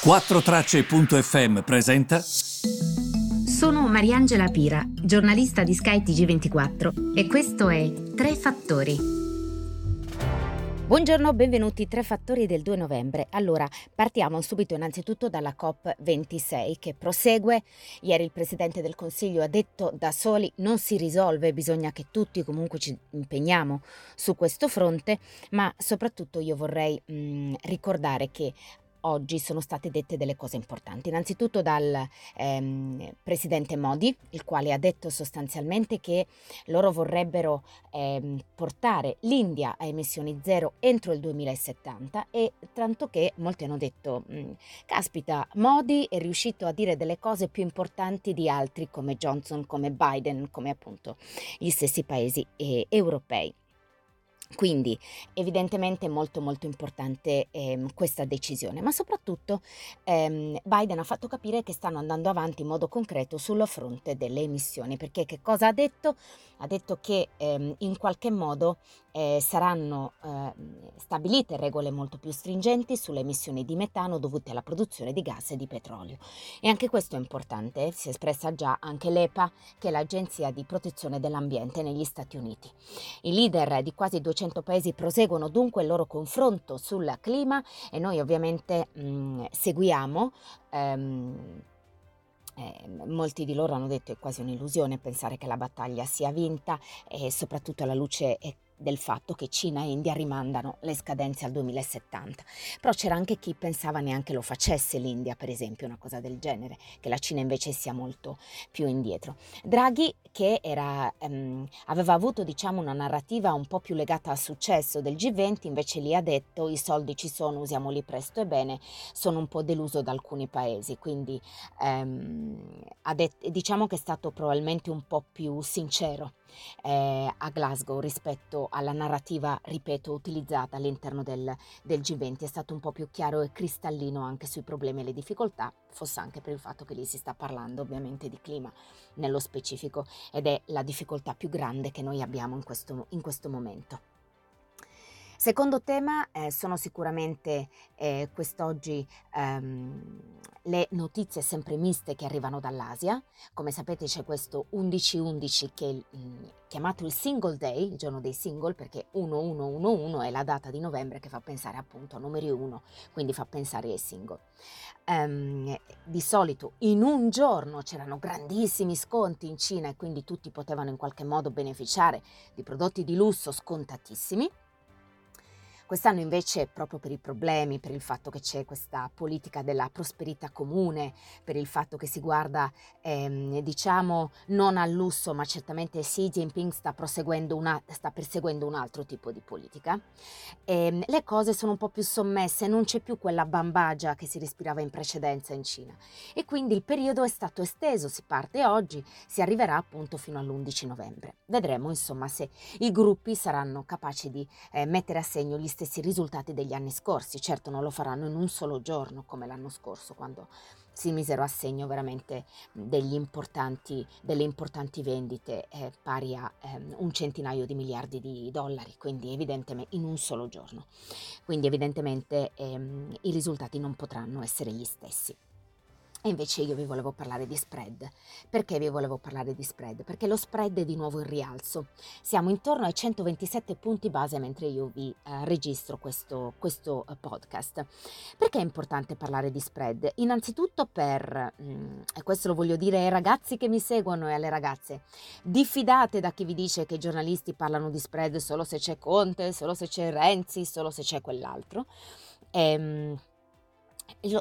4Tracce.fm presenta. Sono Mariangela Pira, giornalista di skytg 24 e questo è Tre Fattori. Buongiorno, benvenuti Tre Fattori del 2 novembre. Allora, partiamo subito innanzitutto dalla COP26 che prosegue. Ieri il Presidente del Consiglio ha detto da soli non si risolve, bisogna che tutti comunque ci impegniamo su questo fronte, ma soprattutto io vorrei mh, ricordare che oggi sono state dette delle cose importanti. Innanzitutto dal ehm, presidente Modi, il quale ha detto sostanzialmente che loro vorrebbero ehm, portare l'India a emissioni zero entro il 2070 e tanto che molti hanno detto, mm, caspita, Modi è riuscito a dire delle cose più importanti di altri come Johnson, come Biden, come appunto gli stessi paesi eh, europei. Quindi evidentemente è molto molto importante ehm, questa decisione, ma soprattutto ehm, Biden ha fatto capire che stanno andando avanti in modo concreto sul fronte delle emissioni, perché che cosa ha detto? Ha detto che ehm, in qualche modo eh, saranno eh, stabilite regole molto più stringenti sulle emissioni di metano dovute alla produzione di gas e di petrolio. E anche questo è importante, si è espressa già anche l'EPA, che è l'Agenzia di protezione dell'ambiente negli Stati Uniti. I leader di quasi 200 200 paesi proseguono dunque il loro confronto sul clima e noi ovviamente mh, mm, seguiamo. Ehm, eh, molti di loro hanno detto che è quasi un'illusione pensare che la battaglia sia vinta e soprattutto alla luce del fatto che Cina e India rimandano le scadenze al 2070. Però c'era anche chi pensava neanche lo facesse l'India, per esempio, una cosa del genere, che la Cina invece sia molto più indietro. Draghi, che era, ehm, aveva avuto diciamo, una narrativa un po' più legata al successo del G20, invece lì ha detto i soldi ci sono, usiamoli presto e bene, sono un po' deluso da alcuni paesi, quindi ehm, det- diciamo che è stato probabilmente un po' più sincero eh, a Glasgow rispetto alla narrativa, ripeto, utilizzata all'interno del, del G20. È stato un po' più chiaro e cristallino anche sui problemi e le difficoltà, fosse anche per il fatto che lì si sta parlando ovviamente di clima nello specifico ed è la difficoltà più grande che noi abbiamo in questo, in questo momento. Secondo tema eh, sono sicuramente eh, quest'oggi ehm, le notizie sempre miste che arrivano dall'Asia. Come sapete c'è questo 11-11 che è mm, chiamato il Single Day, il giorno dei single, perché 1111 è la data di novembre che fa pensare appunto a numeri 1, quindi fa pensare ai single. Um, di solito in un giorno c'erano grandissimi sconti in Cina e quindi tutti potevano in qualche modo beneficiare di prodotti di lusso scontatissimi. Quest'anno invece, proprio per i problemi, per il fatto che c'è questa politica della prosperità comune, per il fatto che si guarda, ehm, diciamo, non al lusso, ma certamente Xi Jinping sta, una, sta perseguendo un altro tipo di politica, ehm, le cose sono un po' più sommesse, non c'è più quella bambagia che si respirava in precedenza in Cina. E quindi il periodo è stato esteso, si parte oggi, si arriverà appunto fino all'11 novembre. Vedremo insomma se i gruppi saranno capaci di eh, mettere a segno gli stessi risultati degli anni scorsi. Certo non lo faranno in un solo giorno come l'anno scorso, quando si misero a segno veramente importanti, delle importanti vendite eh, pari a ehm, un centinaio di miliardi di dollari, quindi evidentemente in un solo giorno. Quindi evidentemente ehm, i risultati non potranno essere gli stessi. E invece io vi volevo parlare di spread. Perché vi volevo parlare di spread? Perché lo spread è di nuovo in rialzo. Siamo intorno ai 127 punti base mentre io vi eh, registro questo, questo uh, podcast. Perché è importante parlare di spread? Innanzitutto per, mm, e questo lo voglio dire ai ragazzi che mi seguono e alle ragazze, diffidate da chi vi dice che i giornalisti parlano di spread solo se c'è Conte, solo se c'è Renzi, solo se c'è quell'altro. Ehm,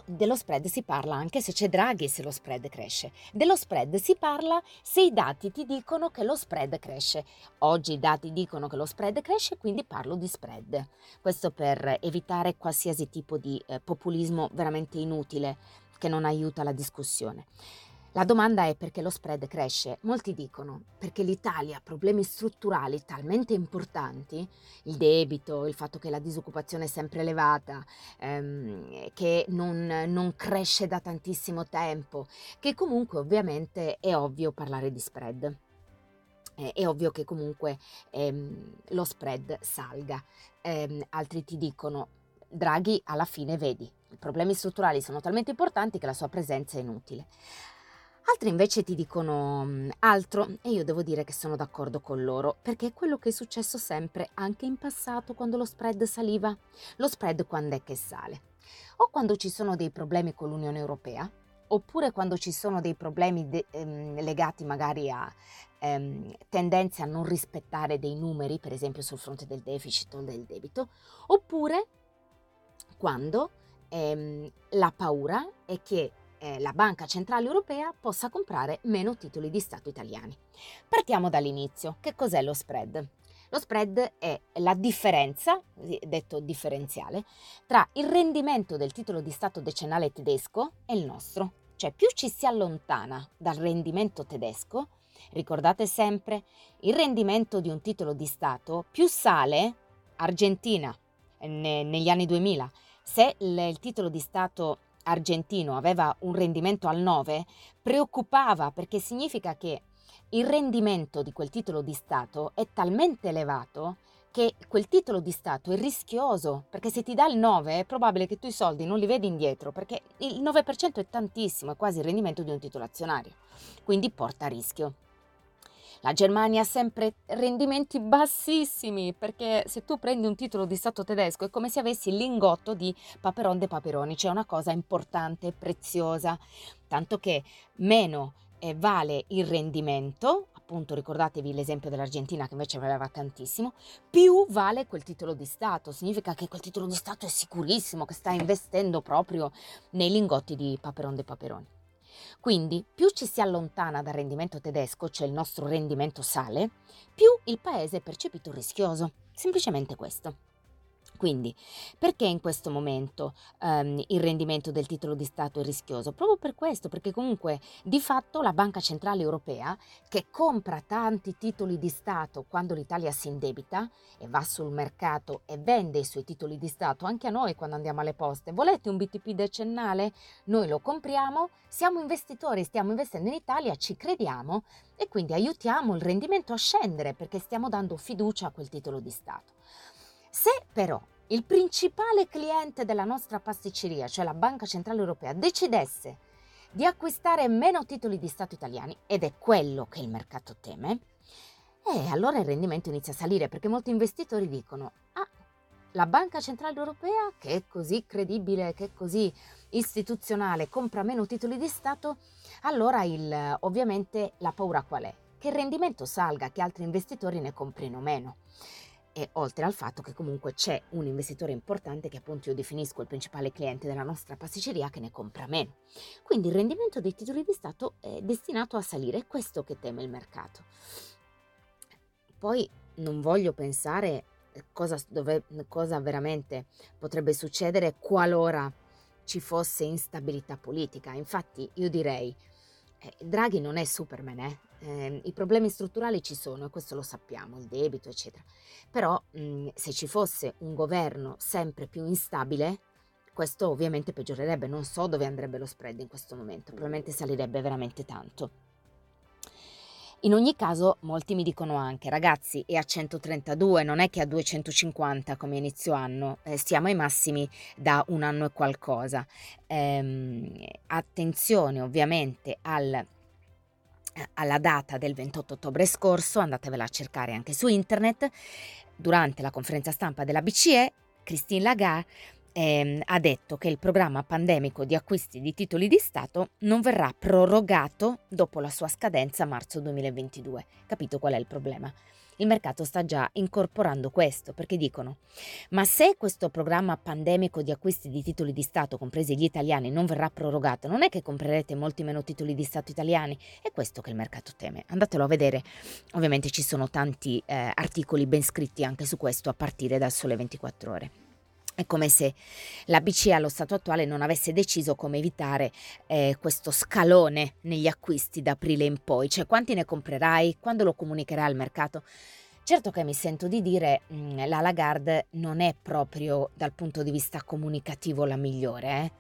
dello spread si parla anche se c'è Draghi se lo spread cresce. Dello spread si parla se i dati ti dicono che lo spread cresce. Oggi i dati dicono che lo spread cresce, quindi parlo di spread. Questo per evitare qualsiasi tipo di eh, populismo veramente inutile che non aiuta la discussione. La domanda è perché lo spread cresce. Molti dicono perché l'Italia ha problemi strutturali talmente importanti, il debito, il fatto che la disoccupazione è sempre elevata, ehm, che non, non cresce da tantissimo tempo, che comunque ovviamente è ovvio parlare di spread. È ovvio che comunque ehm, lo spread salga. Eh, altri ti dicono Draghi alla fine vedi, i problemi strutturali sono talmente importanti che la sua presenza è inutile. Altri invece ti dicono mm, altro e io devo dire che sono d'accordo con loro, perché è quello che è successo sempre anche in passato quando lo spread saliva. Lo spread quando è che sale? O quando ci sono dei problemi con l'Unione Europea, oppure quando ci sono dei problemi de- ehm, legati magari a ehm, tendenze a non rispettare dei numeri, per esempio sul fronte del deficit o del debito, oppure quando ehm, la paura è che eh, la Banca Centrale Europea possa comprare meno titoli di Stato italiani. Partiamo dall'inizio. Che cos'è lo spread? Lo spread è la differenza, detto differenziale, tra il rendimento del titolo di Stato decennale tedesco e il nostro. Cioè più ci si allontana dal rendimento tedesco, ricordate sempre, il rendimento di un titolo di Stato più sale, Argentina, ne, negli anni 2000, se il titolo di Stato argentino aveva un rendimento al 9, preoccupava perché significa che il rendimento di quel titolo di Stato è talmente elevato che quel titolo di Stato è rischioso, perché se ti dà il 9 è probabile che tu i soldi non li vedi indietro, perché il 9% è tantissimo, è quasi il rendimento di un titolo azionario, quindi porta a rischio. La Germania ha sempre rendimenti bassissimi perché se tu prendi un titolo di Stato tedesco è come se avessi il lingotto di Paperon de Paperoni, cioè una cosa importante, preziosa, tanto che meno eh, vale il rendimento, appunto ricordatevi l'esempio dell'Argentina che invece valeva tantissimo, più vale quel titolo di Stato, significa che quel titolo di Stato è sicurissimo, che sta investendo proprio nei lingotti di Paperon de Paperoni. Quindi più ci si allontana dal rendimento tedesco, cioè il nostro rendimento sale, più il paese è percepito rischioso. Semplicemente questo. Quindi, perché in questo momento um, il rendimento del titolo di Stato è rischioso? Proprio per questo, perché comunque di fatto la Banca Centrale Europea, che compra tanti titoli di Stato quando l'Italia si indebita e va sul mercato e vende i suoi titoli di Stato, anche a noi quando andiamo alle poste, volete un BTP decennale? Noi lo compriamo, siamo investitori, stiamo investendo in Italia, ci crediamo e quindi aiutiamo il rendimento a scendere perché stiamo dando fiducia a quel titolo di Stato. Se però il principale cliente della nostra pasticceria, cioè la Banca Centrale Europea, decidesse di acquistare meno titoli di Stato italiani, ed è quello che il mercato teme, eh, allora il rendimento inizia a salire perché molti investitori dicono, ah, la Banca Centrale Europea, che è così credibile, che è così istituzionale, compra meno titoli di Stato, allora il, ovviamente la paura qual è? Che il rendimento salga, che altri investitori ne comprino meno e oltre al fatto che comunque c'è un investitore importante che appunto io definisco il principale cliente della nostra pasticceria che ne compra meno. Quindi il rendimento dei titoli di Stato è destinato a salire, è questo che teme il mercato. Poi non voglio pensare cosa, dove, cosa veramente potrebbe succedere qualora ci fosse instabilità politica. Infatti io direi eh, Draghi non è Superman, eh? Eh, i problemi strutturali ci sono e questo lo sappiamo, il debito, eccetera. Però mh, se ci fosse un governo sempre più instabile, questo ovviamente peggiorerebbe. Non so dove andrebbe lo spread in questo momento, probabilmente salirebbe veramente tanto. In ogni caso, molti mi dicono anche, ragazzi, è a 132, non è che a 250 come inizio anno, eh, stiamo ai massimi da un anno e qualcosa. Ehm, attenzione ovviamente al alla data del 28 ottobre scorso, andatevela a cercare anche su internet, durante la conferenza stampa della BCE, Christine Lagarde ehm, ha detto che il programma pandemico di acquisti di titoli di Stato non verrà prorogato dopo la sua scadenza marzo 2022. Capito qual è il problema? Il mercato sta già incorporando questo perché dicono ma se questo programma pandemico di acquisti di titoli di Stato, compresi gli italiani, non verrà prorogato, non è che comprerete molti meno titoli di Stato italiani? È questo che il mercato teme. Andatelo a vedere. Ovviamente ci sono tanti eh, articoli ben scritti anche su questo a partire dal sole 24 ore. È come se la BCE allo stato attuale non avesse deciso come evitare eh, questo scalone negli acquisti da aprile in poi, cioè quanti ne comprerai, quando lo comunicherai al mercato. Certo che mi sento di dire mh, mm, la Lagarde non è proprio dal punto di vista comunicativo la migliore, eh?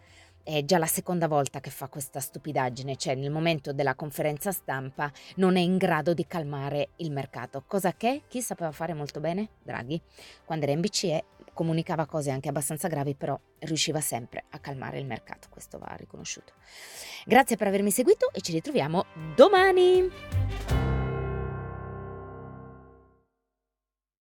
è già la seconda volta che fa questa stupidaggine, cioè nel momento della conferenza stampa non è in grado di calmare il mercato, cosa che chi sapeva fare molto bene? Draghi. Quando era in BCE comunicava cose anche abbastanza gravi, però riusciva sempre a calmare il mercato, questo va riconosciuto. Grazie per avermi seguito e ci ritroviamo domani!